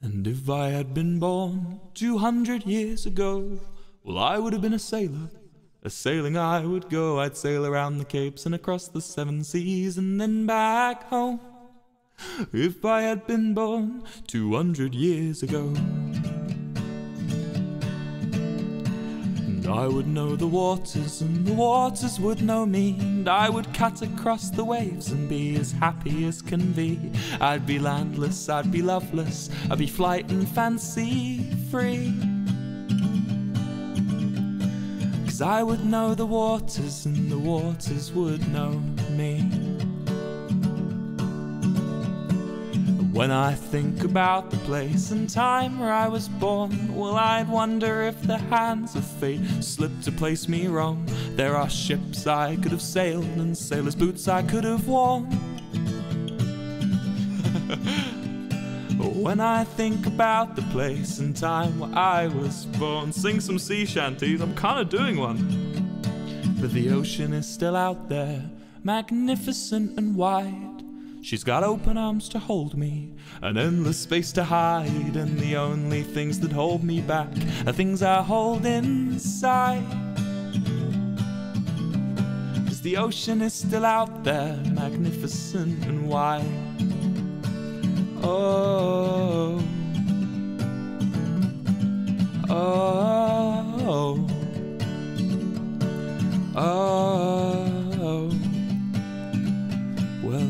And if I had been born 200 years ago, well, I would have been a sailor. A sailing I would go, I'd sail around the capes and across the seven seas and then back home. If I had been born 200 years ago. And I would know the waters, and the waters would know me, and I would cut across the waves and be as happy as can be. I'd be landless, I'd be loveless, I'd be flight and fancy free. Cause I would know the waters, and the waters would know me. When I think about the place and time where I was born, well, I'd wonder if the hands of fate slipped to place me wrong. There are ships I could have sailed and sailor's boots I could have worn. when I think about the place and time where I was born, sing some sea shanties, I'm kinda doing one. But the ocean is still out there, magnificent and wide. She's got open arms to hold me, an endless space to hide, and the only things that hold me back are things I hold inside. Cause the ocean is still out there, magnificent and wide. Oh,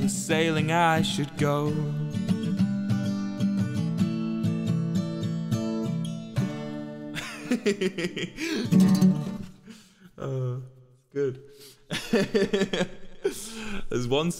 Sailing I should go. uh, good. There's one